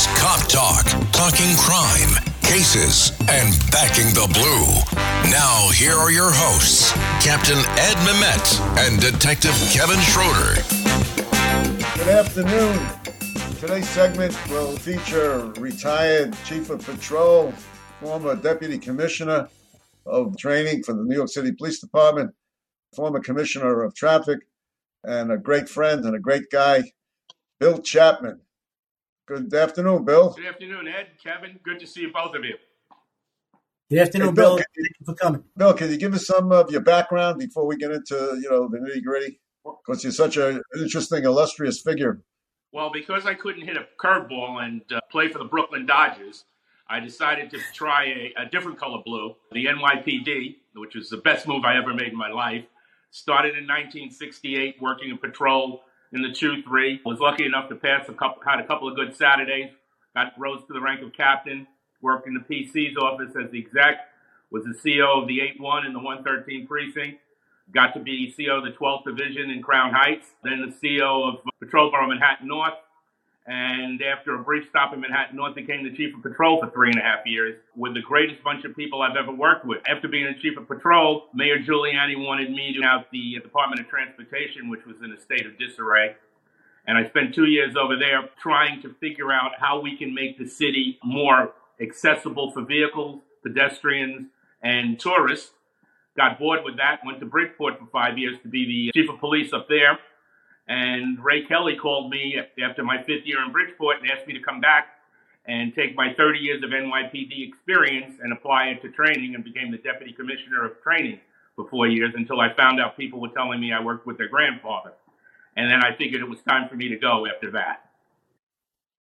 is Cop Talk, talking crime, cases, and backing the blue. Now, here are your hosts, Captain Ed Mamet and Detective Kevin Schroeder. Good afternoon. Today's segment will feature retired Chief of Patrol, former Deputy Commissioner of Training for the New York City Police Department, former Commissioner of Traffic, and a great friend and a great guy, Bill Chapman. Good afternoon, Bill. Good afternoon, Ed, Kevin. Good to see you, both of you. Good afternoon, Hey, Bill, Bill. can Thank you for coming. Bill, can you give us some of your background before we get into you know the nitty gritty? Because you're such an interesting, illustrious figure. Well, because I couldn't hit a curveball and uh, play for the Brooklyn Dodgers, I decided to try a, a different color blue, the NYPD, which was the best move I ever made in my life. Started in 1968, working in patrol in the 2-3. Was lucky enough to pass a couple, had a couple of good Saturdays. Got rose to the rank of captain. Worked in the PC's office as the exec. Was the CO of the 8-1 in the 113 precinct. Got to be CO of the 12th Division in Crown Heights. Then the CO of Patrol Borough Manhattan North. And after a brief stop in Manhattan North, became the chief of patrol for three and a half years with the greatest bunch of people I've ever worked with. After being the chief of patrol, Mayor Giuliani wanted me to have the Department of Transportation, which was in a state of disarray. And I spent two years over there trying to figure out how we can make the city more accessible for vehicles, pedestrians, and tourists. Got bored with that, went to Bridgeport for five years to be the chief of police up there. And Ray Kelly called me after my fifth year in Bridgeport and asked me to come back and take my 30 years of NYPD experience and apply it to training and became the deputy commissioner of training for four years until I found out people were telling me I worked with their grandfather. And then I figured it was time for me to go after that.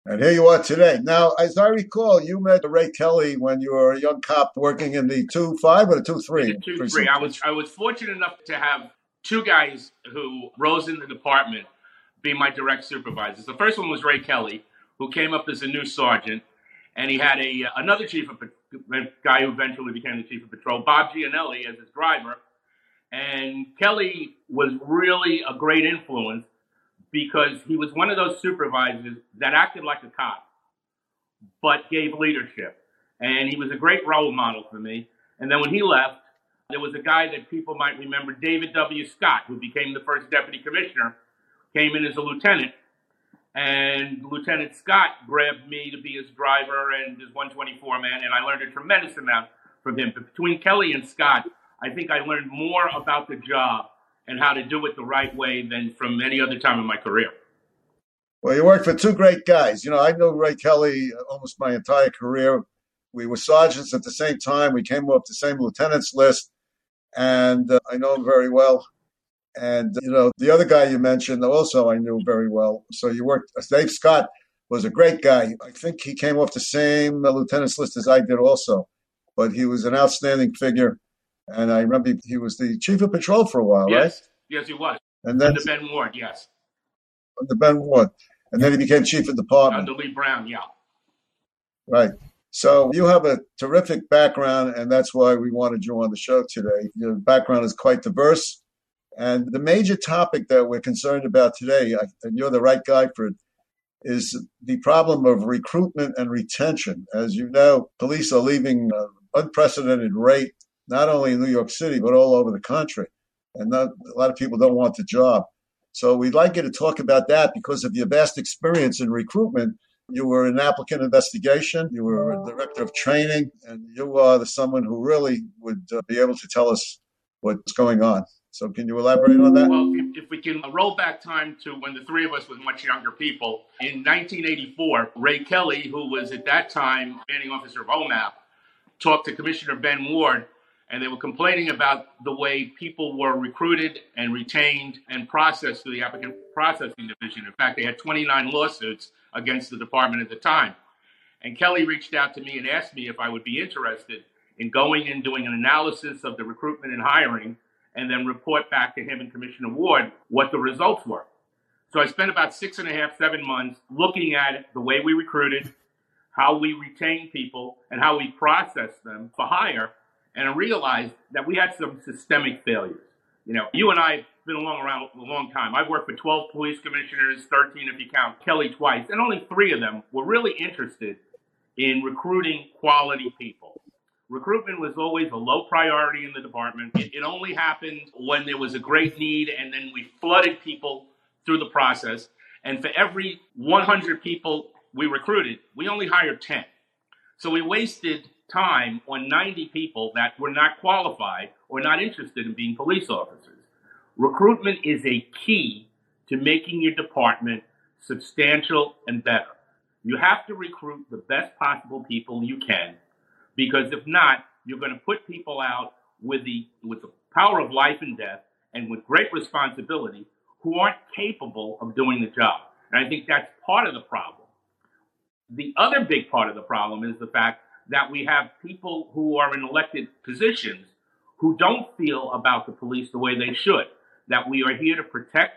And here you are today. Now, as I recall, you met Ray Kelly when you were a young cop working in the two five or the two three. The two, three. I was I was fortunate enough to have two guys who rose in the department be my direct supervisors. The first one was Ray Kelly, who came up as a new sergeant, and he had a uh, another chief of guy who eventually became the chief of patrol, Bob Giannelli, as his driver. And Kelly was really a great influence because he was one of those supervisors that acted like a cop, but gave leadership. And he was a great role model for me. And then when he left, there was a guy that people might remember, David W. Scott, who became the first deputy commissioner, came in as a lieutenant. And Lieutenant Scott grabbed me to be his driver and his 124 man, and I learned a tremendous amount from him. But between Kelly and Scott, I think I learned more about the job and how to do it the right way than from any other time in my career. Well, you worked for two great guys. You know, I knew Ray Kelly uh, almost my entire career. We were sergeants at the same time. We came up the same lieutenant's list, and uh, I know him very well. And you know, the other guy you mentioned also I knew very well. So you worked. Dave Scott was a great guy. I think he came off the same uh, lieutenant's list as I did also, but he was an outstanding figure. And I remember he was the chief of patrol for a while, yes. right? Yes, he was. And then Under Ben Ward, yes. under Ben Ward, and then he became chief of department. Under Lee Brown, yeah. Right. So you have a terrific background, and that's why we wanted you on the show today. Your background is quite diverse. And the major topic that we're concerned about today, and you're the right guy for it, is the problem of recruitment and retention. As you know, police are leaving an unprecedented rate, not only in New York City, but all over the country. And not, a lot of people don't want the job. So we'd like you to talk about that because of your vast experience in recruitment. You were an applicant investigation, you were a director of training, and you are the someone who really would uh, be able to tell us what's going on. So can you elaborate on that? Well, if, if we can roll back time to when the three of us were much younger people, in 1984, Ray Kelly, who was at that time commanding officer of OMAP, talked to Commissioner Ben Ward, and they were complaining about the way people were recruited and retained and processed through the applicant processing division. In fact, they had 29 lawsuits against the department at the time. And Kelly reached out to me and asked me if I would be interested in going and doing an analysis of the recruitment and hiring and then report back to him and Commissioner Ward what the results were. So I spent about six and a half, seven months looking at the way we recruited, how we retained people, and how we processed them for hire, and I realized that we had some systemic failures. You know, you and I have been along around a long time. I've worked for 12 police commissioners, 13 if you count Kelly twice, and only three of them were really interested in recruiting quality people. Recruitment was always a low priority in the department. It, it only happened when there was a great need, and then we flooded people through the process. And for every 100 people we recruited, we only hired 10. So we wasted time on 90 people that were not qualified or not interested in being police officers. Recruitment is a key to making your department substantial and better. You have to recruit the best possible people you can because if not, you're going to put people out with the with the power of life and death and with great responsibility who aren't capable of doing the job. And I think that's part of the problem. The other big part of the problem is the fact that we have people who are in elected positions who don't feel about the police the way they should. That we are here to protect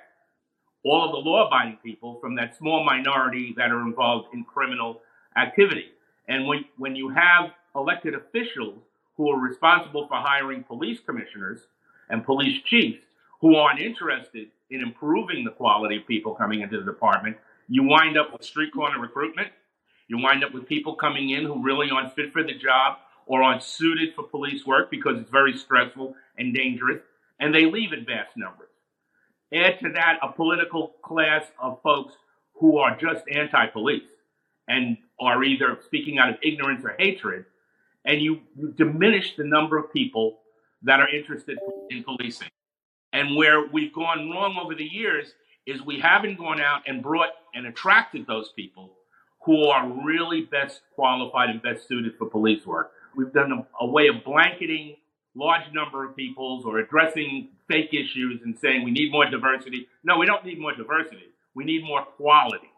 all of the law abiding people from that small minority that are involved in criminal activity. And when, when you have elected officials who are responsible for hiring police commissioners and police chiefs who aren't interested in improving the quality of people coming into the department, you wind up with street corner recruitment. You wind up with people coming in who really aren't fit for the job or aren't suited for police work because it's very stressful and dangerous, and they leave in vast numbers. Add to that a political class of folks who are just anti police and are either speaking out of ignorance or hatred, and you, you diminish the number of people that are interested in policing. And where we've gone wrong over the years is we haven't gone out and brought and attracted those people who are really best qualified and best suited for police work. We've done a, a way of blanketing large number of peoples or addressing fake issues and saying we need more diversity. No, we don't need more diversity. We need more quality.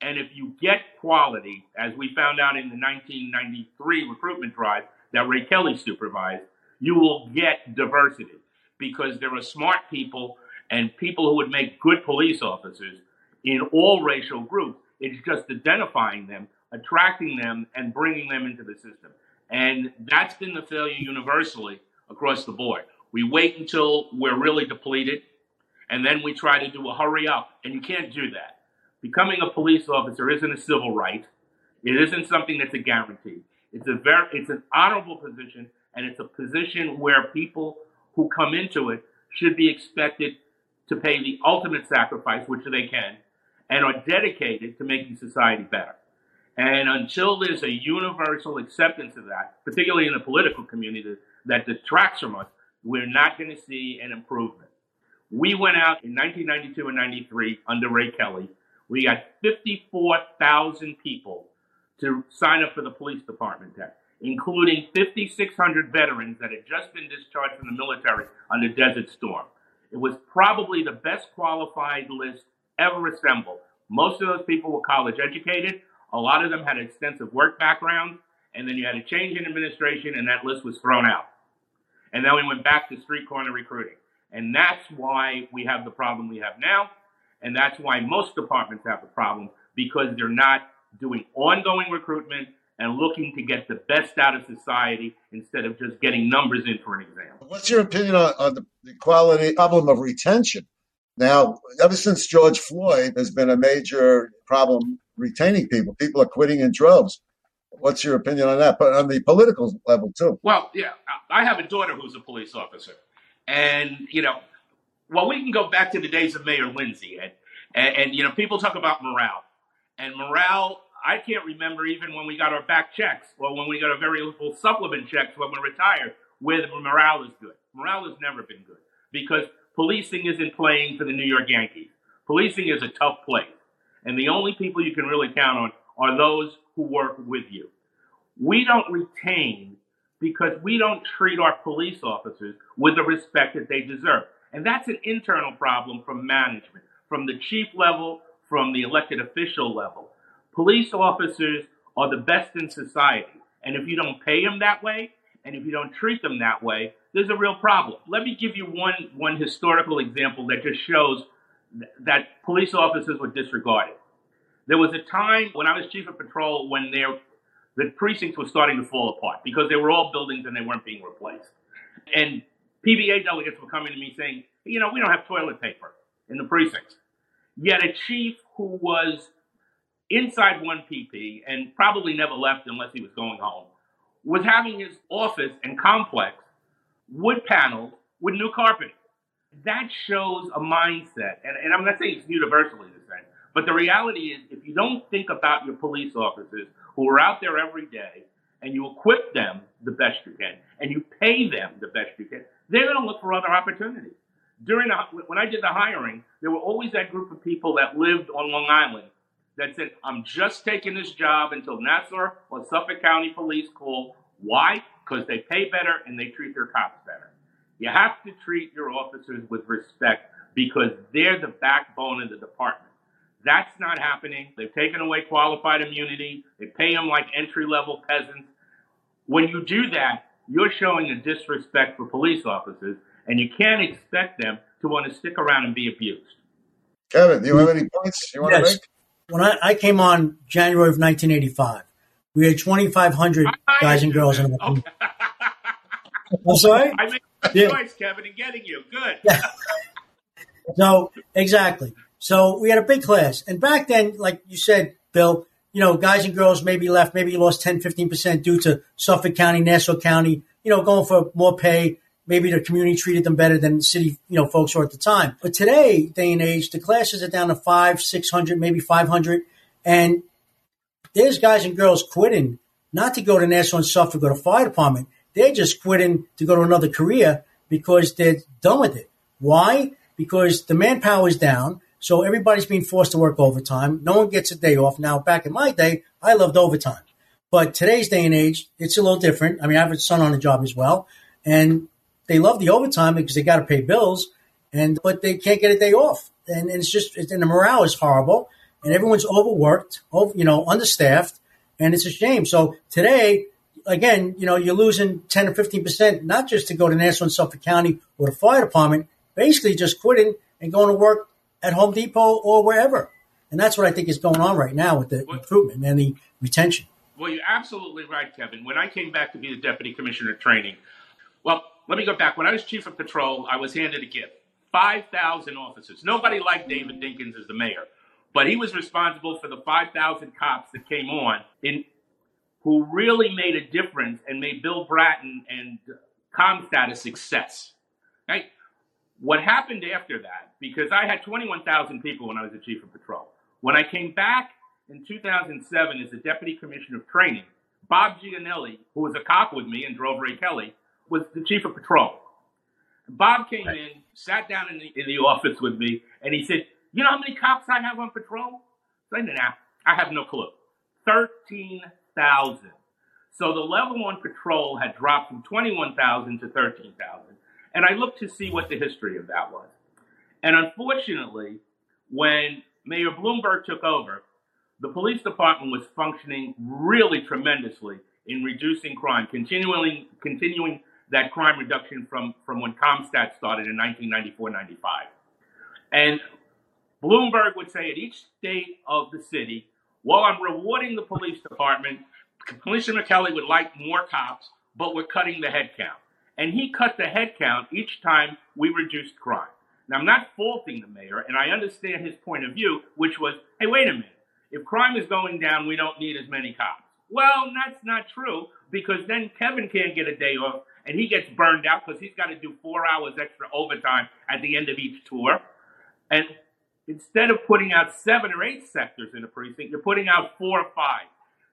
And if you get quality, as we found out in the 1993 recruitment drive that Ray Kelly supervised, you will get diversity because there are smart people and people who would make good police officers in all racial groups. It's just identifying them, attracting them, and bringing them into the system. And that's been the failure universally across the board. We wait until we're really depleted, and then we try to do a hurry up, and you can't do that. Becoming a police officer isn't a civil right. It isn't something that's a guarantee. It's a very, it's an honorable position, and it's a position where people who come into it should be expected to pay the ultimate sacrifice, which they can, and are dedicated to making society better. And until there's a universal acceptance of that, particularly in the political community that detracts from us, we're not going to see an improvement. We went out in 1992 and 93 under Ray Kelly. We got 54,000 people to sign up for the police department test, including 5,600 veterans that had just been discharged from the military under Desert Storm. It was probably the best qualified list ever assembled. Most of those people were college educated. A lot of them had extensive work backgrounds, and then you had a change in administration, and that list was thrown out. And then we went back to street corner recruiting. And that's why we have the problem we have now. And that's why most departments have the problem because they're not doing ongoing recruitment and looking to get the best out of society instead of just getting numbers in for an exam. What's your opinion on, on the quality problem of retention? Now, ever since George Floyd, there's been a major problem retaining people. People are quitting in droves. What's your opinion on that? But on the political level too. Well, yeah, I have a daughter who's a police officer, and you know, well, we can go back to the days of Mayor Lindsay, and, and, and you know, people talk about morale, and morale. I can't remember even when we got our back checks or when we got our very little supplement checks when we retired, where the morale is good. Morale has never been good because policing isn't playing for the New York Yankees. Policing is a tough place. And the only people you can really count on are those who work with you. We don't retain because we don't treat our police officers with the respect that they deserve. And that's an internal problem from management, from the chief level, from the elected official level. Police officers are the best in society. And if you don't pay them that way, and if you don't treat them that way, there's a real problem. Let me give you one, one historical example that just shows that police officers were disregarded. There was a time when I was chief of patrol when the precincts were starting to fall apart because they were all buildings and they weren't being replaced. And PBA delegates were coming to me saying, you know, we don't have toilet paper in the precincts. Yet a chief who was inside one PP and probably never left unless he was going home was having his office and complex wood paneled with new carpet. That shows a mindset, and, and I'm not saying it's universally the same, but the reality is if you don't think about your police officers who are out there every day and you equip them the best you can and you pay them the best you can, they're going to look for other opportunities. During the, when I did the hiring, there were always that group of people that lived on Long Island that said, I'm just taking this job until Nassau or Suffolk County Police call. Why? Because they pay better and they treat their cops better. You have to treat your officers with respect because they're the backbone of the department. That's not happening. They've taken away qualified immunity. They pay them like entry level peasants. When you do that, you're showing a disrespect for police officers, and you can't expect them to want to stick around and be abused. Kevin, do you have any points you want yes. to make? When I, I, came on January of 1985, we had 2,500 guys and girls in the okay. I'm sorry? I made a yeah. choice, Kevin, in getting you. Good. Yeah. so, exactly. So we had a big class. And back then, like you said, Bill, you know, guys and girls maybe left, maybe lost 10, 15% due to Suffolk County, Nassau County, you know, going for more pay. Maybe the community treated them better than city, you know, folks were at the time. But today, day and age, the classes are down to five, 600, maybe 500. And there's guys and girls quitting not to go to Nassau and Suffolk or the fire department. They're just quitting to go to another career because they're done with it. Why? Because the manpower is down. So everybody's being forced to work overtime. No one gets a day off. Now, back in my day, I loved overtime. But today's day and age, it's a little different. I mean, I have a son on the job as well, and they love the overtime because they got to pay bills, and but they can't get a day off, and, and it's just and the morale is horrible, and everyone's overworked, over, you know, understaffed, and it's a shame. So today, again, you know, you're losing ten or fifteen percent, not just to go to Nassau and Suffolk County or the fire department, basically just quitting and going to work at Home Depot or wherever. And that's what I think is going on right now with the recruitment and the retention. Well, you're absolutely right, Kevin. When I came back to be the deputy commissioner of training, well, let me go back. When I was chief of patrol, I was handed a gift 5,000 officers. Nobody liked David Dinkins as the mayor, but he was responsible for the 5,000 cops that came on in who really made a difference and made Bill Bratton and CompStat a success. Right? What happened after that, because I had 21,000 people when I was the chief of patrol. When I came back in 2007 as the deputy commissioner of training, Bob Giannelli, who was a cop with me and drove Ray Kelly, was the chief of patrol. Bob came in, sat down in the, in the office with me, and he said, You know how many cops I have on patrol? I said, Nah, I have no clue. 13,000. So the level on patrol had dropped from 21,000 to 13,000. And I looked to see what the history of that was. And unfortunately, when Mayor Bloomberg took over, the police department was functioning really tremendously in reducing crime, continuing continuing that crime reduction from, from when CompStat started in 1994-95. And Bloomberg would say at each state of the city, well, I'm rewarding the police department. Commissioner Kelly would like more cops, but we're cutting the head count and he cut the headcount each time we reduced crime. Now, I'm not faulting the mayor, and I understand his point of view, which was, hey, wait a minute. If crime is going down, we don't need as many cops. Well, that's not true because then Kevin can't get a day off and he gets burned out because he's got to do four hours extra overtime at the end of each tour. And instead of putting out seven or eight sectors in a precinct, you're putting out four or five.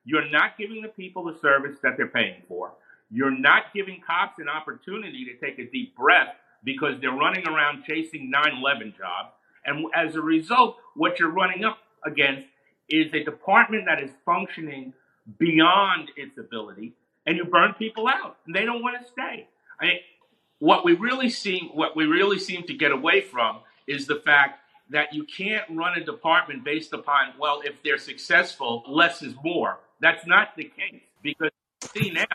You're not giving the people the service that they're paying for. You're not giving cops an opportunity to take a deep breath because they're running around chasing 9 11 jobs. And as a result, what you're running up against is a department that is functioning beyond its ability, and you burn people out, and they don't want to stay. I mean, what we really seem what we really seem to get away from is the fact that you can't run a department based upon well, if they're successful, less is more. That's not the case because see now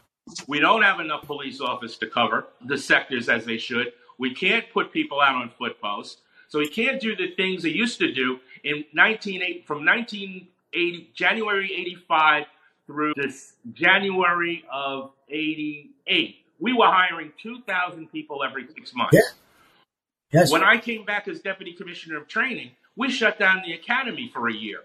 we don't have enough police officers to cover the sectors as they should. We can't put people out on foot posts. So we can't do the things they used to do in 1980, from 1980, January 85 through this January of 88, we were hiring 2,000 people every six months. Yeah. Yes. When I came back as deputy commissioner of training, we shut down the academy for a year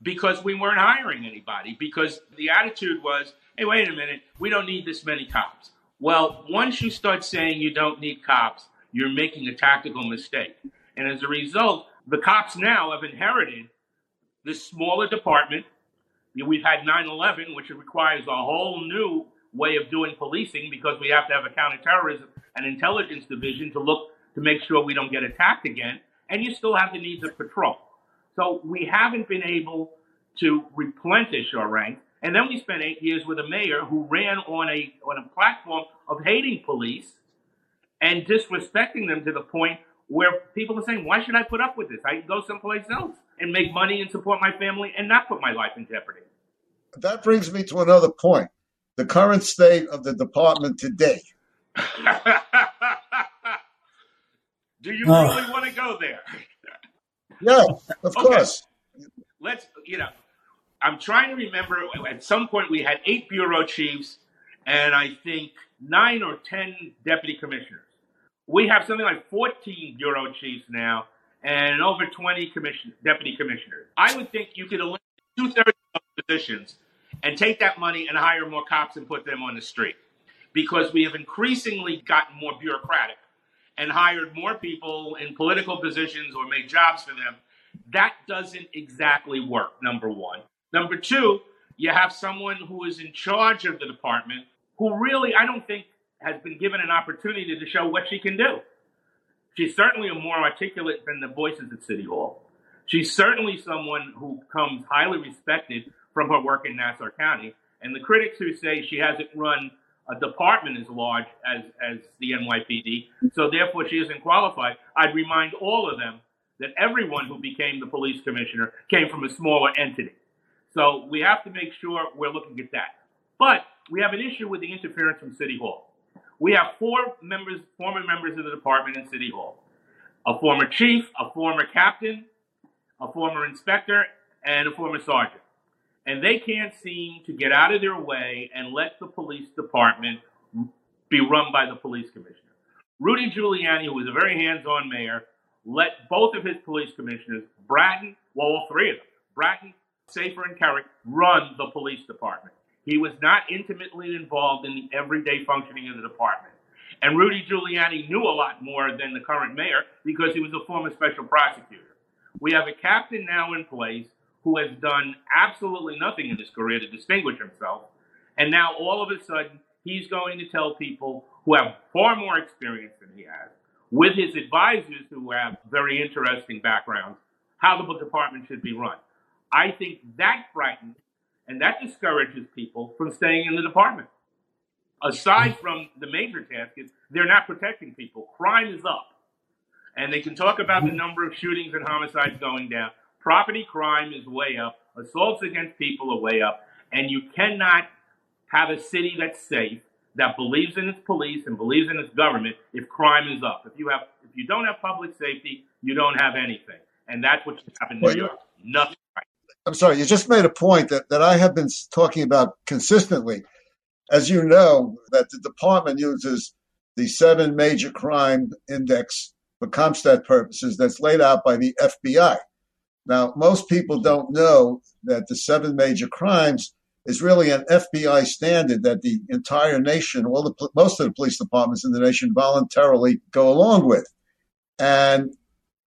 because we weren't hiring anybody because the attitude was, hey, wait a minute, we don't need this many cops. Well, once you start saying you don't need cops, you're making a tactical mistake. And as a result, the cops now have inherited this smaller department. We've had 9 11, which requires a whole new way of doing policing because we have to have a counterterrorism and intelligence division to look to make sure we don't get attacked again. And you still have the needs of patrol. So we haven't been able to replenish our ranks. And then we spent eight years with a mayor who ran on a on a platform of hating police and disrespecting them to the point where people are saying, "Why should I put up with this? I can go someplace else and make money and support my family and not put my life in jeopardy." That brings me to another point: the current state of the department today. Do you oh. really want to go there? yeah, of okay. course. Let's, you know, I'm trying to remember. At some point, we had eight bureau chiefs, and I think nine or ten deputy commissioners. We have something like 14 bureau chiefs now, and over 20 commission, deputy commissioners. I would think you could eliminate two thirds of positions and take that money and hire more cops and put them on the street, because we have increasingly gotten more bureaucratic and hired more people in political positions or made jobs for them. That doesn't exactly work, number one. Number two, you have someone who is in charge of the department who really, I don't think, has been given an opportunity to show what she can do. She's certainly a more articulate than the voices at City Hall. She's certainly someone who comes highly respected from her work in Nassau County. And the critics who say she hasn't run a department as large as, as the NYPD, so therefore she isn't qualified. I'd remind all of them that everyone who became the police commissioner came from a smaller entity. So we have to make sure we're looking at that. But we have an issue with the interference from City Hall. We have four members, former members of the department in City Hall a former chief, a former captain, a former inspector, and a former sergeant and they can't seem to get out of their way and let the police department be run by the police commissioner. Rudy Giuliani, who was a very hands-on mayor, let both of his police commissioners, Bratton, well, all three of them, Bratton, Safir, and Kerik, run the police department. He was not intimately involved in the everyday functioning of the department. And Rudy Giuliani knew a lot more than the current mayor because he was a former special prosecutor. We have a captain now in place who has done absolutely nothing in his career to distinguish himself. And now all of a sudden, he's going to tell people who have far more experience than he has, with his advisors who have very interesting backgrounds, how the book department should be run. I think that frightens and that discourages people from staying in the department. Aside from the major task is they're not protecting people. Crime is up. And they can talk about the number of shootings and homicides going down. Property crime is way up. Assaults against people are way up. And you cannot have a city that's safe, that believes in its police and believes in its government if crime is up. If you have, if you don't have public safety, you don't have anything. And that's what's happened in well, New York. Nothing. I'm sorry, you just made a point that, that I have been talking about consistently. As you know, that the department uses the seven major crime index for CompStat purposes that's laid out by the FBI. Now, most people don't know that the seven major crimes is really an FBI standard that the entire nation, all the most of the police departments in the nation voluntarily go along with. And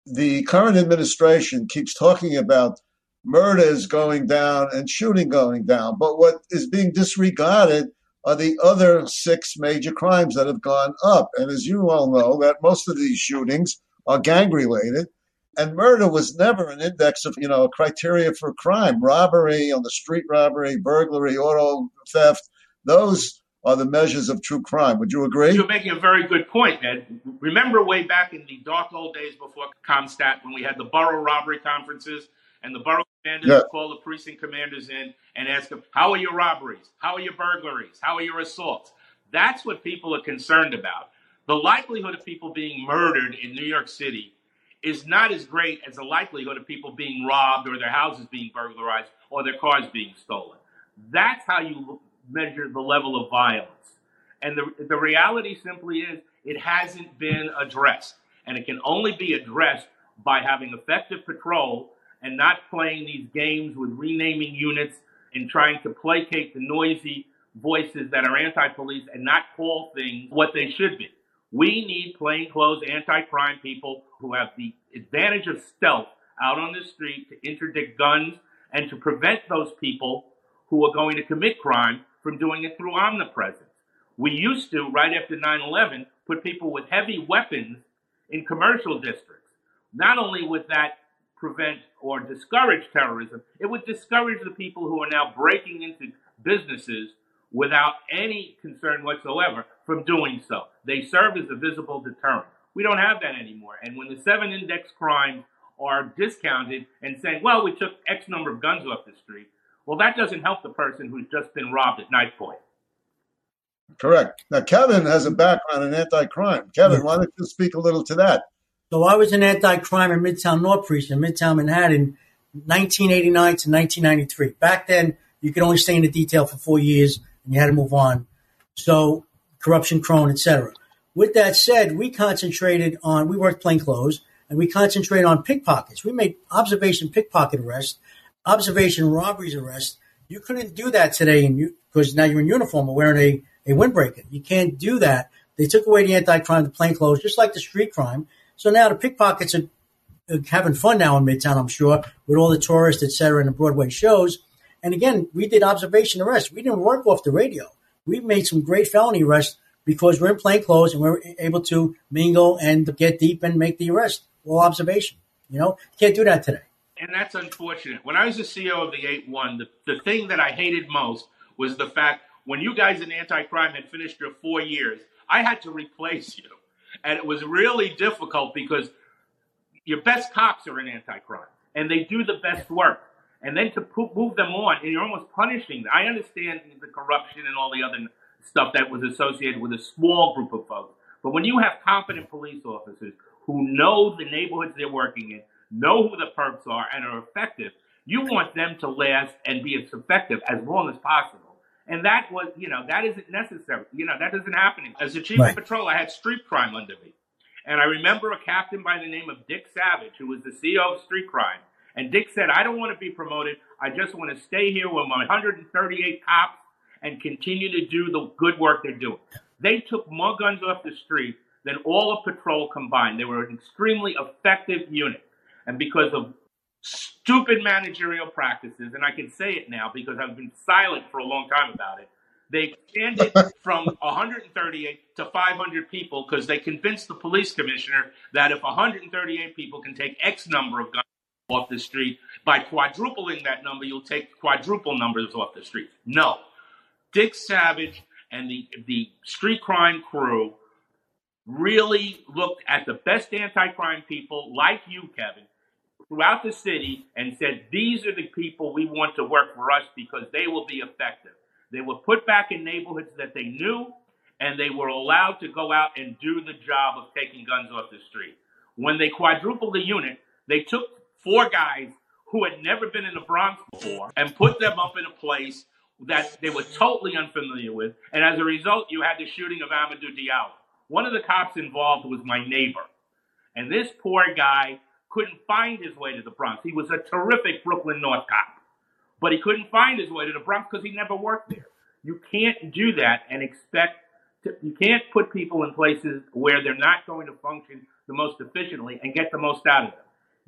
the current administration keeps talking about murders going down and shooting going down. But what is being disregarded are the other six major crimes that have gone up. And as you all know, that most of these shootings are gang related and murder was never an index of, you know, a criteria for crime. Robbery on the street robbery, burglary, auto theft, those are the measures of true crime. Would you agree? You're making a very good point, Ed. Remember way back in the dark old days before CompStat when we had the borough robbery conferences and the borough commanders yeah. would call the precinct commanders in and ask them, how are your robberies? How are your burglaries? How are your assaults? That's what people are concerned about. The likelihood of people being murdered in New York City is not as great as the likelihood of people being robbed or their houses being burglarized or their cars being stolen. That's how you measure the level of violence. And the, the reality simply is it hasn't been addressed. And it can only be addressed by having effective patrol and not playing these games with renaming units and trying to placate the noisy voices that are anti-police and not call things what they should be. We need plainclothes anti-crime people who have the advantage of stealth out on the street to interdict guns and to prevent those people who are going to commit crime from doing it through omnipresence. We used to, right after 9 11, put people with heavy weapons in commercial districts. Not only would that prevent or discourage terrorism, it would discourage the people who are now breaking into businesses without any concern whatsoever from doing so. They serve as a visible deterrent. We don't have that anymore. And when the seven index crimes are discounted and saying, well, we took X number of guns off the street, well, that doesn't help the person who's just been robbed at night point. Correct. Now, Kevin has a background in anti-crime. Kevin, why don't you speak a little to that? So I was an anti-crime in Midtown North Precinct, Midtown Manhattan, 1989 to 1993. Back then, you could only stay in the detail for four years, and you had to move on. So corruption, crone, etc. With that said, we concentrated on we worked plainclothes, and we concentrated on pickpockets. We made observation pickpocket arrests, observation robberies arrests. You couldn't do that today, because now you're in uniform or wearing a a windbreaker. You can't do that. They took away the anti-crime, the plainclothes, just like the street crime. So now the pickpockets are, having fun now in Midtown, I'm sure, with all the tourists, et cetera, and the Broadway shows. And again, we did observation arrests. We didn't work off the radio. We made some great felony arrests because we're in plain clothes and we're able to mingle and get deep and make the arrest. All observation. You know, can't do that today. And that's unfortunate. When I was the CEO of the 8 1, the, the thing that I hated most was the fact when you guys in anti-crime had finished your four years, I had to replace you. And it was really difficult because your best cops are in anti-crime and they do the best work. And then to move them on, and you're almost punishing them. I understand the corruption and all the other stuff that was associated with a small group of folks. But when you have competent police officers who know the neighborhoods they're working in, know who the perps are, and are effective, you want them to last and be as effective as long as possible. And that was, you know, that isn't necessary. You know, that isn't happening. As the chief right. of patrol, I had street crime under me. And I remember a captain by the name of Dick Savage, who was the CEO of street crime. And Dick said, I don't want to be promoted. I just want to stay here with my 138 cops and continue to do the good work they're doing. They took more guns off the street than all of patrol combined. They were an extremely effective unit. And because of stupid managerial practices, and I can say it now because I've been silent for a long time about it. They expanded from 138 to 500 people because they convinced the police commissioner that if 138 people can take X number of guns off the street, by quadrupling that number, you'll take quadruple numbers off the street. No. Dick Savage and the, the street crime crew really looked at the best anti crime people like you, Kevin, throughout the city and said, These are the people we want to work for us because they will be effective. They were put back in neighborhoods that they knew, and they were allowed to go out and do the job of taking guns off the street. When they quadrupled the unit, they took four guys who had never been in the Bronx before and put them up in a place that they were totally unfamiliar with. And as a result, you had the shooting of Amadou Diallo. One of the cops involved was my neighbor. And this poor guy couldn't find his way to the Bronx. He was a terrific Brooklyn North cop, but he couldn't find his way to the Bronx because he never worked there. You can't do that and expect to, you can't put people in places where they're not going to function the most efficiently and get the most out of them.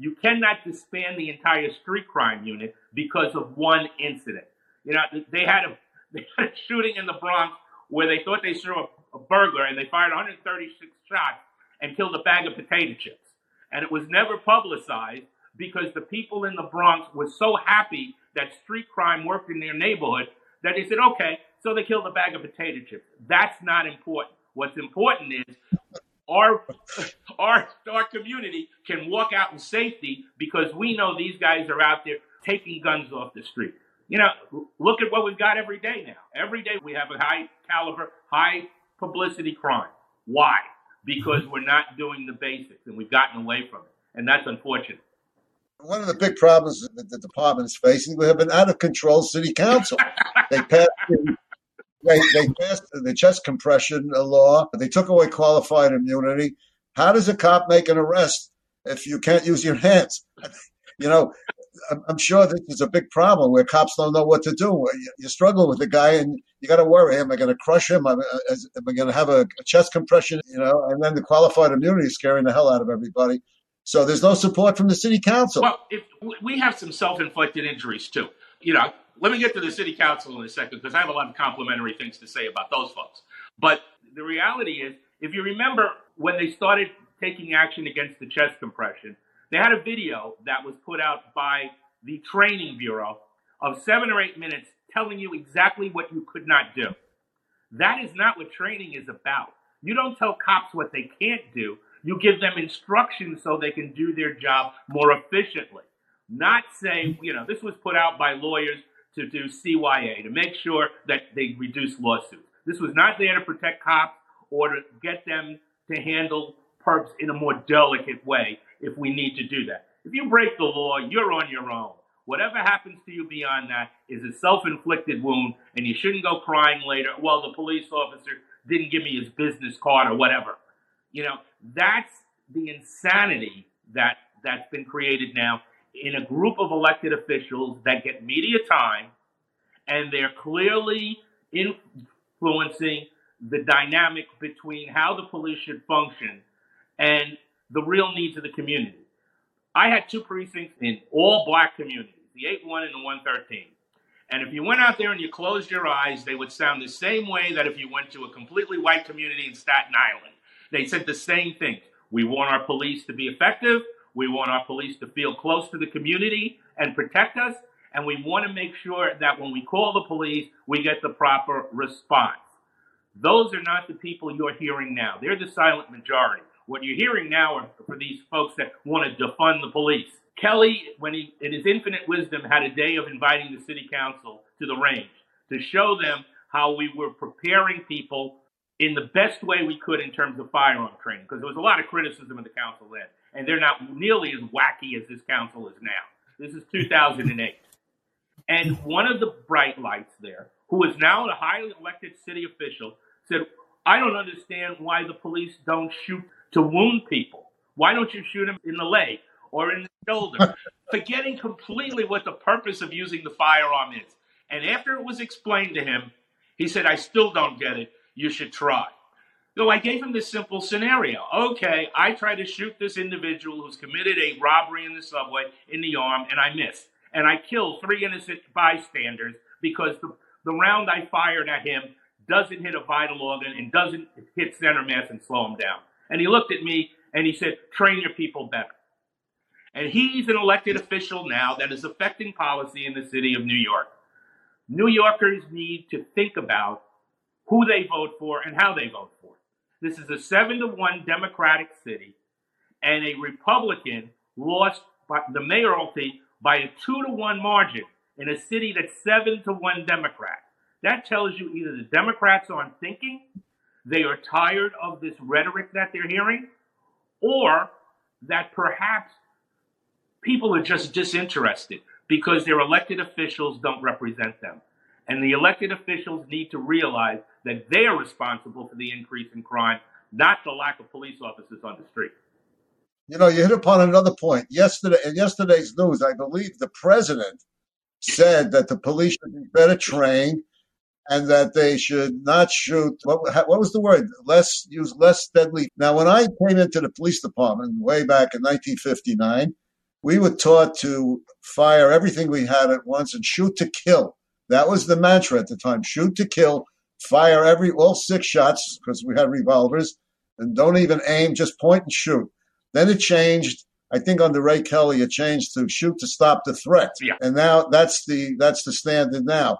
You cannot disband the entire street crime unit because of one incident. You know, they had a, they had a shooting in the Bronx where they thought they saw a, a burglar and they fired 136 shots and killed a bag of potato chips and it was never publicized because the people in the Bronx were so happy that street crime worked in their neighborhood that they said, okay, so they killed a bag of potato chips. That's not important. What's important is our, our, our community can walk out in safety because we know these guys are out there taking guns off the street. You know, look at what we've got every day now. Every day we have a high caliber, high publicity crime. Why? because we're not doing the basics and we've gotten away from it. And that's unfortunate. One of the big problems that the department is facing, we have an out of control city council. they passed they, they passed the chest compression law. They took away qualified immunity. How does a cop make an arrest if you can't use your hands? You know, I'm sure this is a big problem where cops don't know what to do. You struggle with the guy and you got to worry: Am I going to crush him? Am I going to have a chest compression? You know, and then the qualified immunity is scaring the hell out of everybody. So there's no support from the city council. Well, if, we have some self-inflicted injuries too. You know, let me get to the city council in a second because I have a lot of complimentary things to say about those folks. But the reality is, if you remember when they started taking action against the chest compression, they had a video that was put out by the training bureau of seven or eight minutes telling you exactly what you could not do. That is not what training is about. You don't tell cops what they can't do. You give them instructions so they can do their job more efficiently. Not say, you know, this was put out by lawyers to do CYA, to make sure that they reduce lawsuits. This was not there to protect cops or to get them to handle perps in a more delicate way if we need to do that. If you break the law, you're on your own. Whatever happens to you beyond that is a self inflicted wound, and you shouldn't go crying later, well, the police officer didn't give me his business card or whatever. You know, that's the insanity that, that's been created now in a group of elected officials that get media time, and they're clearly influencing the dynamic between how the police should function and the real needs of the community. I had two precincts in all black communities, the 8 1 and the 113. And if you went out there and you closed your eyes, they would sound the same way that if you went to a completely white community in Staten Island. They said the same thing. We want our police to be effective. We want our police to feel close to the community and protect us. And we want to make sure that when we call the police, we get the proper response. Those are not the people you're hearing now. They're the silent majority. What you're hearing now are for these folks that want to defund the police. Kelly, when he, in his infinite wisdom, had a day of inviting the city council to the range to show them how we were preparing people in the best way we could in terms of firearm training, because there was a lot of criticism of the council then, and they're not nearly as wacky as this council is now. This is 2008. And one of the bright lights there, who is now a highly elected city official, said, I don't understand why the police don't shoot to wound people. Why don't you shoot them in the leg or in the shoulder? Forgetting completely what the purpose of using the firearm is. And after it was explained to him, he said, I still don't get it. You should try. So I gave him this simple scenario. Okay, I try to shoot this individual who's committed a robbery in the subway in the arm, and I miss. And I kill three innocent bystanders because the, the round I fired at him doesn't hit a vital organ and doesn't hit center mass and slow him down. And he looked at me and he said, train your people better. And he's an elected official now that is affecting policy in the city of New York. New Yorkers need to think about who they vote for and how they vote for. This is a seven to one Democratic city, and a Republican lost the mayoralty by a two to one margin in a city that's seven to one Democrat. That tells you either the Democrats aren't thinking they are tired of this rhetoric that they're hearing, or that perhaps people are just disinterested because their elected officials don't represent them. And the elected officials need to realize that they are responsible for the increase in crime, not the lack of police officers on the street. You know, you hit upon another point. Yesterday, in yesterday's news, I believe the president said that the police should be better trained and that they should not shoot. What, what was the word? Less use less deadly. Now, when I came into the police department way back in 1959, we were taught to fire everything we had at once and shoot to kill. That was the mantra at the time: shoot to kill, fire every all six shots because we had revolvers, and don't even aim, just point and shoot. Then it changed. I think under Ray Kelly, it changed to shoot to stop the threat, yeah. and now that's the that's the standard now.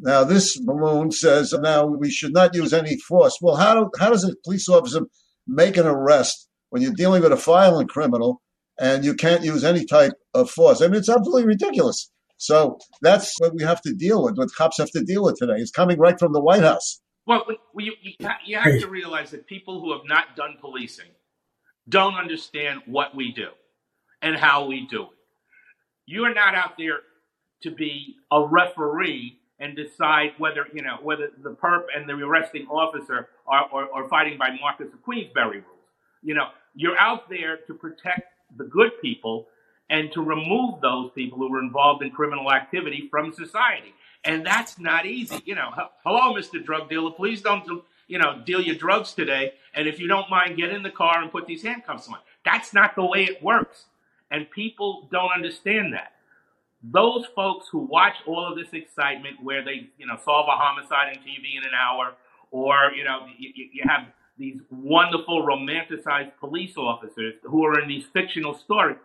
Now, this balloon says now we should not use any force. Well, how, how does a police officer make an arrest when you're dealing with a violent criminal and you can't use any type of force? I mean, it's absolutely ridiculous. So that's what we have to deal with, what cops have to deal with today. It's coming right from the White House. Well, you, you, you have to realize that people who have not done policing don't understand what we do and how we do it. You are not out there to be a referee and decide whether you know whether the perp and the arresting officer are, are, are fighting by Marquess of Queensberry rules. You know, you're out there to protect the good people and to remove those people who were involved in criminal activity from society. And that's not easy. You know, hello, Mr. Drug Dealer, please don't, you know, deal your drugs today. And if you don't mind, get in the car and put these handcuffs on. That's not the way it works. And people don't understand that. Those folks who watch all of this excitement where they, you know, solve a homicide in TV in an hour, or, you know, you, you have these wonderful romanticized police officers who are in these fictional stories.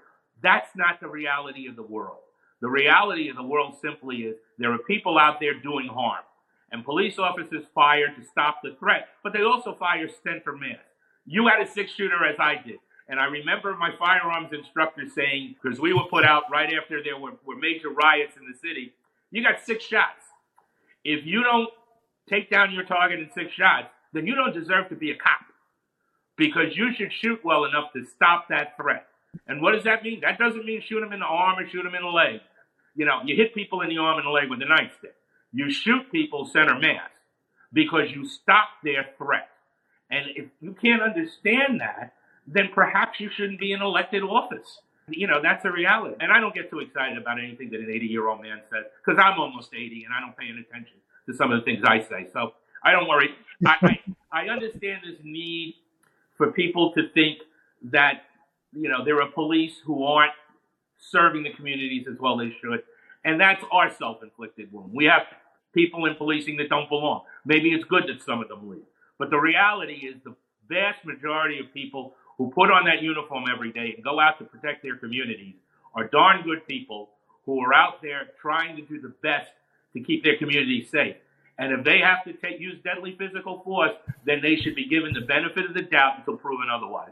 That's not the reality of the world. The reality of the world simply is there are people out there doing harm. And police officers fire to stop the threat, but they also fire center mass. You had a six shooter as I did. And I remember my firearms instructor saying, because we were put out right after there were, were major riots in the city, you got six shots. If you don't take down your target in six shots, then you don't deserve to be a cop because you should shoot well enough to stop that threat. And what does that mean? That doesn't mean shoot them in the arm or shoot them in the leg. You know, you hit people in the arm and the leg with a nightstick. You shoot people center mass because you stop their threat. And if you can't understand that, then perhaps you shouldn't be in elected office. You know, that's a reality. And I don't get too excited about anything that an 80 year old man says because I'm almost 80 and I don't pay any attention to some of the things I say. So I don't worry. I, I, I understand this need for people to think that, you know, there are police who aren't serving the communities as well as they should. And that's our self inflicted wound. We have people in policing that don't belong. Maybe it's good that some of them leave. But the reality is the vast majority of people who put on that uniform every day and go out to protect their communities are darn good people who are out there trying to do the best to keep their communities safe. And if they have to take, use deadly physical force, then they should be given the benefit of the doubt until proven otherwise.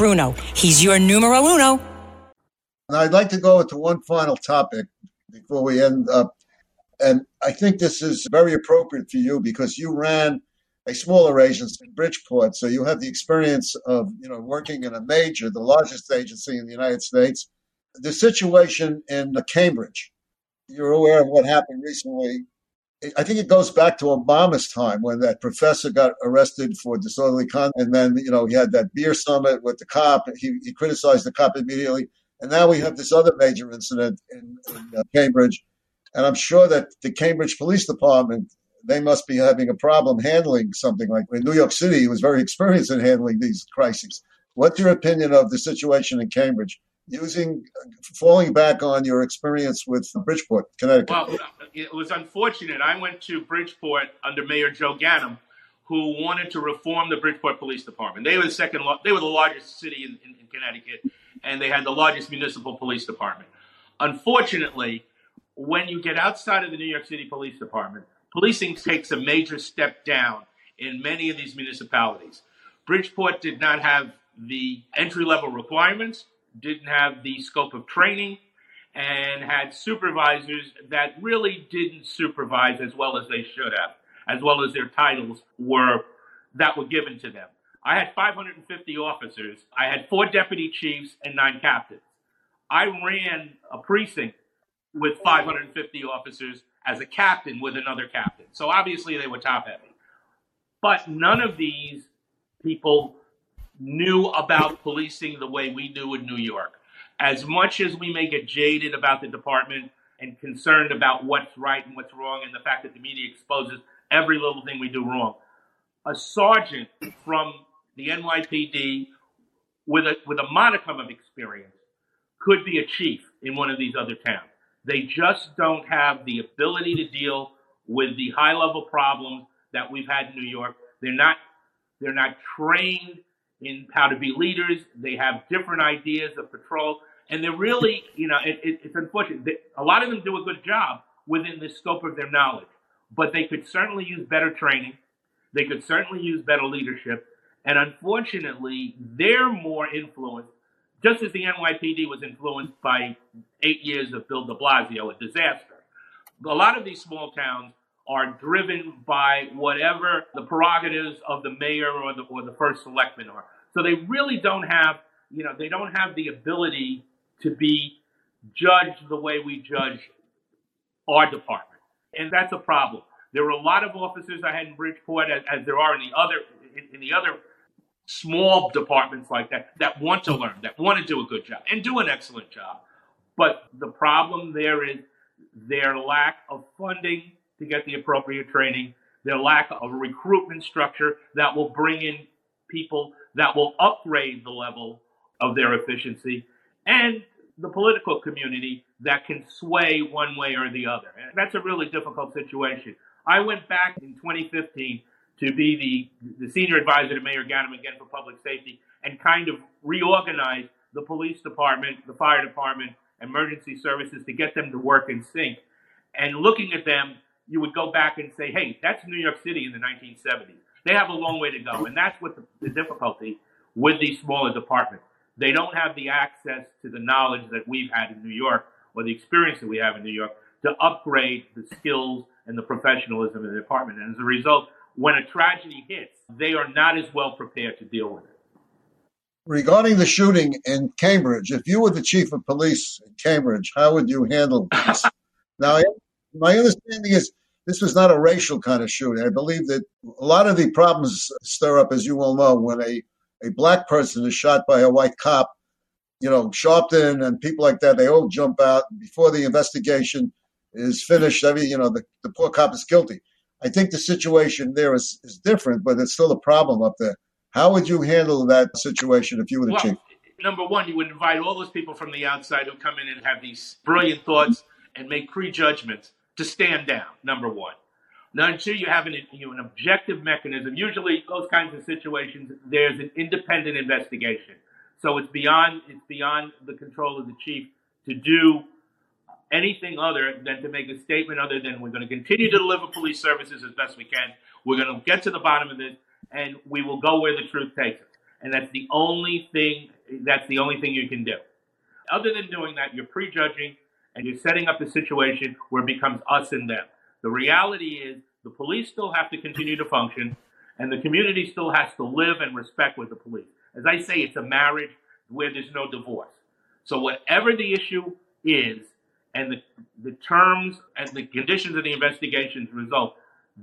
Bruno. He's your numero uno. And I'd like to go into one final topic before we end up. And I think this is very appropriate for you because you ran a smaller agency in Bridgeport. So you have the experience of, you know, working in a major, the largest agency in the United States. The situation in Cambridge, you're aware of what happened recently I think it goes back to Obama's time when that professor got arrested for disorderly conduct. And then, you know, he had that beer summit with the cop. He, he criticized the cop immediately. And now we have this other major incident in, in uh, Cambridge. And I'm sure that the Cambridge Police Department, they must be having a problem handling something like in New York City, he was very experienced in handling these crises. What's your opinion of the situation in Cambridge? Using falling back on your experience with Bridgeport, Connecticut? Well, it was unfortunate. I went to Bridgeport under Mayor Joe Ganim, who wanted to reform the Bridgeport Police Department. They were the second. They were the largest city in, in, in Connecticut, and they had the largest municipal police department. Unfortunately, when you get outside of the New York City Police Department, policing takes a major step down in many of these municipalities. Bridgeport did not have the entry level requirements didn't have the scope of training, and had supervisors that really didn't supervise as well as they should have, as well as their titles were that were given to them. I had 550 officers. I had four deputy chiefs and nine captains. I ran a precinct with 550 officers as a captain with another captain. So obviously they were top heavy. But none of these people knew about policing the way we do in New York. As much as we may get jaded about the department and concerned about what's right and what's wrong and the fact that the media exposes every little thing we do wrong, a sergeant from the NYPD with a, with a modicum of experience could be a chief in one of these other towns. They just don't have the ability to deal with the high level problems that we've had in New York. They're not they're not trained in how to be leaders. They have different ideas of patrol, and they're really, you know, it, it, it's unfortunate. A lot of them do a good job within the scope of their knowledge. but they could certainly use better training. They could certainly use better leadership. And unfortunately, they're more influenced, just as the NYPD was influenced by eight years of Bill de Blasio, a disaster. A lot of these small towns are driven by whatever the prerogatives of the mayor or the, or the first selectman are. So they really don't have, you know, they don't have the ability to be judged the way we judge our department. And that's a problem. There were a lot of officers I had in Bridgeport, as, as there are in the other in, in the other small departments like that, that want to learn, that want to do a good job and do an excellent job. But the problem there is their lack of funding to get the appropriate training, their lack of recruitment structure that will bring in people that will upgrade the level of their efficiency, and the political community that can sway one way or the other. And that's a really difficult situation. I went back in 2015 to be the, the senior advisor to Mayor Ganim again for public safety and kind of reorganize the police department, the fire department, emergency services to get them to work in sync. And looking at them, you would go back and say, hey, that's New York City in the 1970s. They have a long way to go. And that's what the, the difficulty with these smaller departments. They don't have the access to the knowledge that we've had in New York or the experience that we have in New York to upgrade the skills and the professionalism in the department. And as a result, when a tragedy hits, they are not as well prepared to deal with it. Regarding the shooting in Cambridge, if you were the chief of police in Cambridge, how would you handle this? now, my understanding is this was not a racial kind of shooting. I believe that a lot of the problems stir up, as you well know, when a, a black person is shot by a white cop. You know, Sharpton and people like that, they all jump out before the investigation is finished. I mean, you know, the, the poor cop is guilty. I think the situation there is, is different, but it's still a problem up there. How would you handle that situation if you were the well, chief? Number one, you would invite all those people from the outside who come in and have these brilliant thoughts and make prejudgments to stand down. Number one. Number two, you have an, you know, an objective mechanism. Usually, those kinds of situations, there's an independent investigation. So it's beyond it's beyond the control of the chief to do anything other than to make a statement other than we're going to continue to deliver police services as best we can. We're going to get to the bottom of this, and we will go where the truth takes us. And that's the only thing. That's the only thing you can do. Other than doing that, you're prejudging and you're setting up a situation where it becomes us and them. The reality is the police still have to continue to function, and the community still has to live and respect with the police. As I say, it's a marriage where there's no divorce. So whatever the issue is, and the, the terms and the conditions of the investigations result,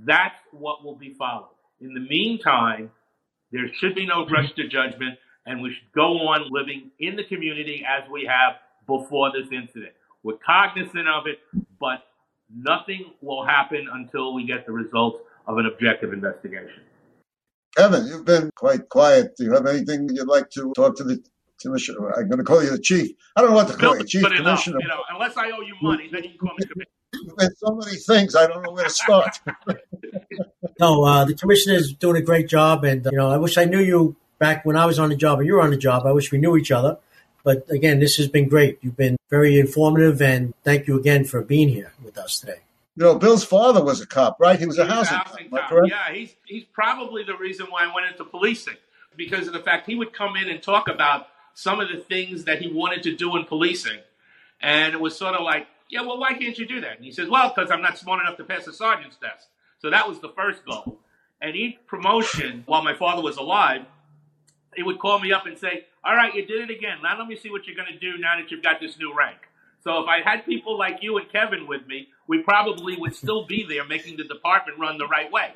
that's what will be followed. In the meantime, there should be no mm-hmm. rush to judgment, and we should go on living in the community as we have before this incident. We're cognizant of it, but nothing will happen until we get the results of an objective investigation. Kevin, you've been quite quiet. Do you have anything you'd like to talk to the commissioner. I'm going to call you the chief. I don't know what to call you, chief commissioner. you know, unless I owe you money, then you can call me commissioner. There's so many things I don't know where to start. no, uh, the commissioner is doing a great job, and uh, you know, I wish I knew you back when I was on the job, and you were on the job. I wish we knew each other. But again, this has been great. You've been very informative, and thank you again for being here with us today. You know, Bill's father was a cop, right? He was a housing, housing cop. cop. Yeah, he's he's probably the reason why I went into policing because of the fact he would come in and talk about some of the things that he wanted to do in policing. And it was sort of like, yeah, well, why can't you do that? And he says, well, because I'm not smart enough to pass the sergeant's test. So that was the first goal. And each promotion, while my father was alive, he would call me up and say, all right, you did it again. Now let me see what you're going to do now that you've got this new rank. So if I had people like you and Kevin with me, we probably would still be there making the department run the right way.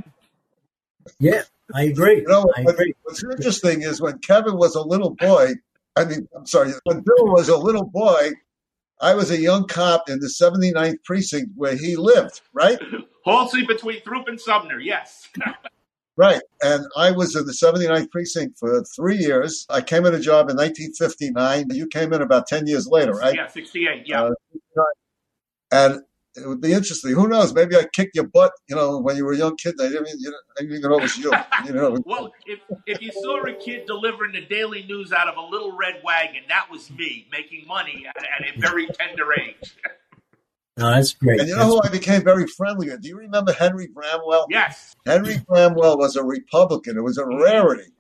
Yeah, I agree. You know, I agree. What's interesting is when Kevin was a little boy, I mean, I'm sorry, when Bill was a little boy, I was a young cop in the 79th precinct where he lived, right? Halsey between Throop and Sumner, yes. right. And I was in the 79th precinct for three years. I came in a job in 1959. You came in about 10 years later, right? Yeah, 68, yeah. Uh, and it would be interesting. Who knows? Maybe I kicked your butt, you know, when you were a young kid. I didn't, you know, I didn't even know it was you. you know. well, if, if you saw a kid delivering the daily news out of a little red wagon, that was me making money at, at a very tender age. No, that's great. And you know who I became very friendly with? Do you remember Henry Bramwell? Yes. Henry Bramwell was a Republican. It was a rarity.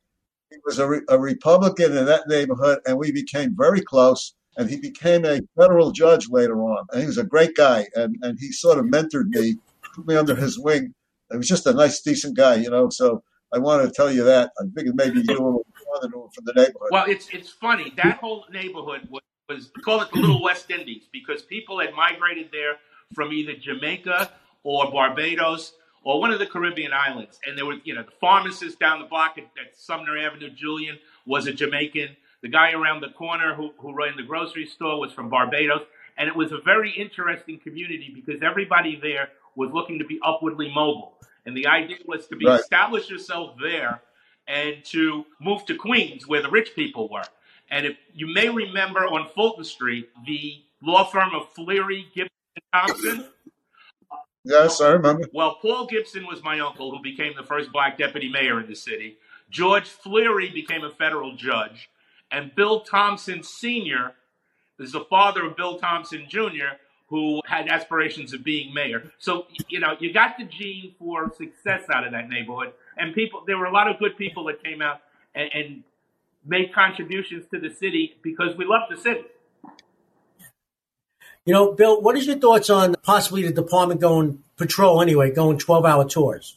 He was a, re- a Republican in that neighborhood, and we became very close. And he became a federal judge later on. And he was a great guy, and, and he sort of mentored me, put me under his wing. He was just a nice, decent guy, you know. So I wanted to tell you that. I figured maybe you were from the neighborhood. Well, it's it's funny that whole neighborhood was, was call it the Little West Indies because people had migrated there from either Jamaica or Barbados or one of the Caribbean islands, and there were you know the pharmacist down the block at, at Sumner Avenue, Julian was a Jamaican. The guy around the corner who who ran the grocery store was from Barbados, and it was a very interesting community because everybody there was looking to be upwardly mobile, and the idea was to be Right. establish yourself there and to move to Queens where the rich people were. And if you may remember on Fulton Street, the law firm of Fleary, Gibson, Thompson. yes, I remember. Well, Paul Gibson was my uncle who became the first black deputy mayor in the city. George Fleary became a federal judge. And Bill Thompson Sr. is the father of Bill Thompson Jr., who had aspirations of being mayor. So, you know, you got the gene for success out of that neighborhood. And people, there were a lot of good people that came out and, and made contributions to the city because we love the city. You know, Bill, what is your thoughts on possibly the department going patrol anyway, going 12 hour tours?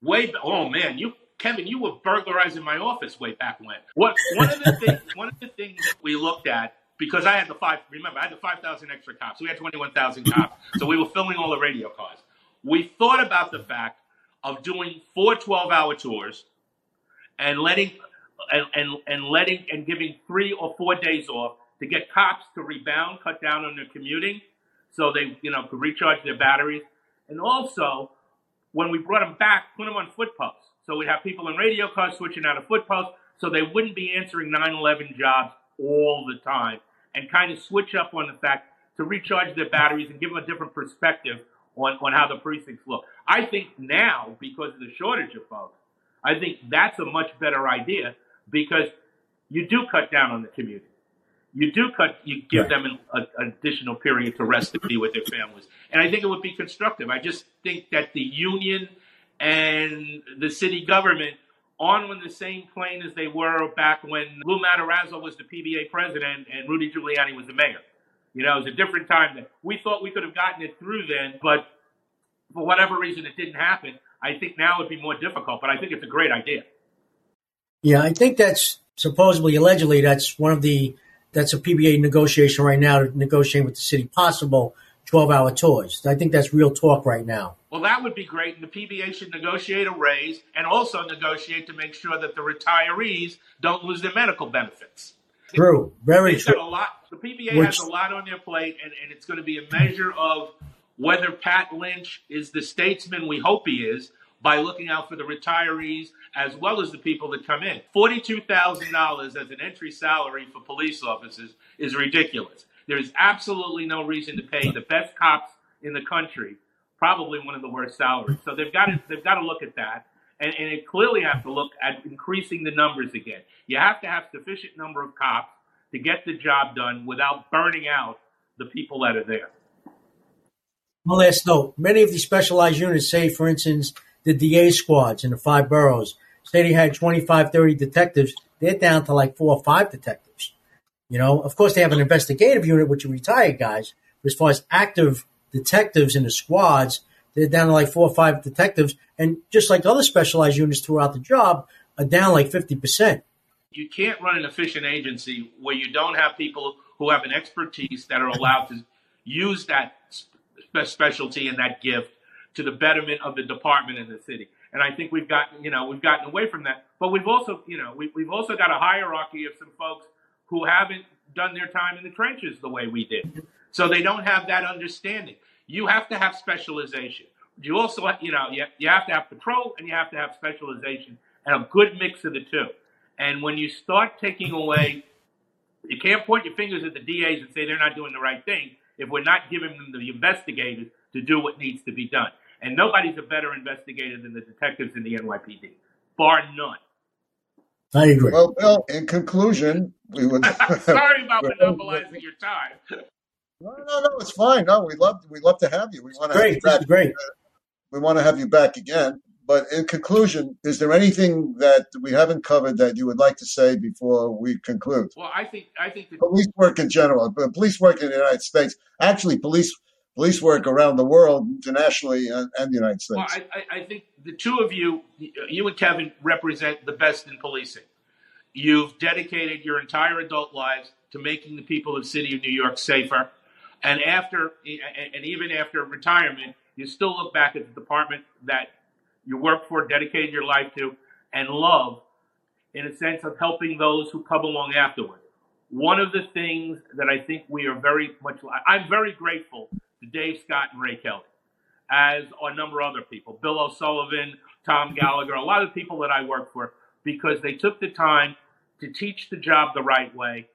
Way, oh man, you Kevin, you were burglarizing my office way back when. What one of the things one of the things that we looked at because I had the five. Remember, I had the five thousand extra cops. We had twenty one thousand cops, so we were filming all the radio cars. We thought about the fact of doing four 12 hour tours and letting and, and and letting and giving three or four days off to get cops to rebound, cut down on their commuting, so they you know could recharge their batteries, and also when we brought them back, put them on foot posts. So we'd have people in radio cars switching out of foot posts, so they wouldn't be answering 9/11 jobs all the time, and kind of switch up on the fact to recharge their batteries and give them a different perspective on, on how the precincts look. I think now, because of the shortage of folks, I think that's a much better idea because you do cut down on the community. You do cut, you give Right. them an, a, an additional period to rest and be with their families. And I think it would be constructive. I just think that the union and the city government on on the same plane as they were back when Lou Matarazzo was the PBA president and Rudy Giuliani was the mayor. You know, it was a different time then. We thought we could have gotten it through then, but for whatever reason it didn't happen. I think now it'd be more difficult, but I think it's a great idea. Yeah, I think that's supposedly, allegedly, that's one of the, that's a PBA negotiation right now to negotiate with the city possible 12 hour tours. I think that's real talk right now. Well, that would be great. And the PBA should negotiate a raise and also negotiate to make sure that the retirees don't lose their medical benefits. True. Very They've true. a lot. The PBA Which- has a lot on their plate, and, and it's going to be a measure of whether Pat Lynch is the statesman we hope he is by looking out for the retirees as well as the people that come in. Forty-two thousand dollars as an entry salary for police officers is ridiculous. There is absolutely no reason to pay the best cops in the country probably one of the worst salaries. So they've got to they've got to look at that, and, and it clearly have to look at increasing the numbers again. You have to have sufficient number of cops to get the job done without burning out the people that are there. One last note. Many of these specialized units, say, for instance, the DA squads in the five boroughs, say they had 25, 30 detectives. They're down to like four or five detectives. You know, of course, they have an investigative unit, which are retired guys. But as far as active detectives in the squads, they're down to like four or five detectives. And just like other specialized units throughout the job, are down like 50%. You can't run an efficient agency where you don't have people who have an expertise that are allowed to use that spe- specialty and that gift to the betterment of the department and the city. And I think we've gotten, you know, we've gotten away from that. But we've also, you know, we, we've also got a hierarchy of some folks who haven't done their time in the trenches the way we did. So they don't have that understanding. You have to have specialization. You also, you know, you, you have to have patrol and you have to have specialization and a good mix of the two. And when you start taking away, you can't point your fingers at the DAs and say they're not doing the right thing if we're not giving them the investigators to do what needs to be done. And nobody's a better investigator than the detectives in the NYPD, bar none. I agree. Well, Bill, in conclusion, we would. Sorry about monopolizing your time. No, no, no, it's fine. No, we love we love to have you. We want to great. Have you back. great. We want to have you back again. But in conclusion, is there anything that we haven't covered that you would like to say before we conclude? Well, I think I think the- police work in general, but police work in the United States, actually, police police work around the world, internationally, and, and the United States. Well, I, I think the two of you, you and Kevin, represent the best in policing. You've dedicated your entire adult lives to making the people of the city of New York safer, and after, and even after retirement, you still look back at the department that you work for, dedicated your life to, and love in a sense of helping those who come along afterward. One of the things that I think we are very much, I'm very grateful to Dave Scott and Ray Kelly, as a number of other people, Bill O'Sullivan, Tom Gallagher, a lot of people that I work for, because they took the time to teach the job the right way.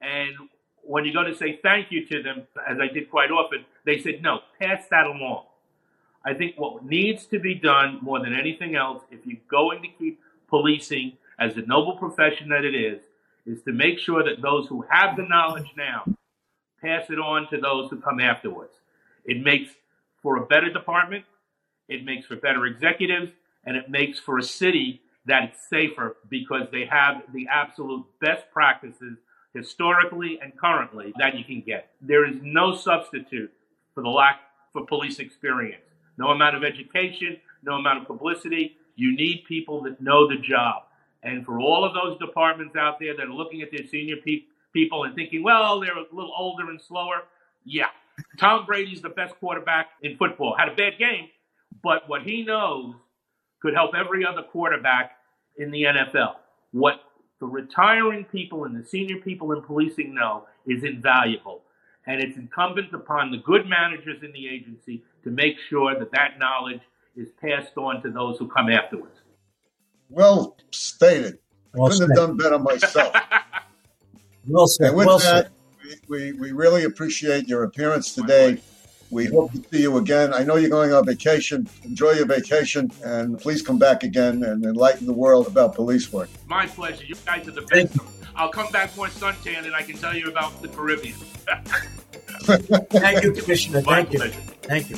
And when you go to say thank you to them, as I did quite often, they said, no, pass that along. I think what needs to be done more than anything else, if you're going to keep policing as a noble profession that it is, is to make sure that those who have the knowledge now pass it on to those who come afterwards. It makes for a better department, it makes for better executives, and it makes for a city that is safer because they have the absolute best practices historically and currently that you can get. There is no substitute for the lack for police experience no amount of education, no amount of publicity. You need people that know the job. And for all of those departments out there that are looking at their senior pe- people and thinking, well, they're a little older and slower, yeah. Tom Brady's the best quarterback in football. Had a bad game, but what he knows could help every other quarterback in the NFL. What the retiring people and the senior people in policing know is invaluable. And it's incumbent upon the good managers in the agency to make sure that that knowledge is passed on to those who come afterwards. Well stated. Well I couldn't said. have done better myself. well said. And with well that, we, we really appreciate your appearance today. We hope to see you again. I know you're going on vacation. Enjoy your vacation, and please come back again and enlighten the world about police work. My pleasure. You guys are the best. I'll come back more suntan, and I can tell you about the Caribbean. Thank you, Commissioner. Thank you. Thank you.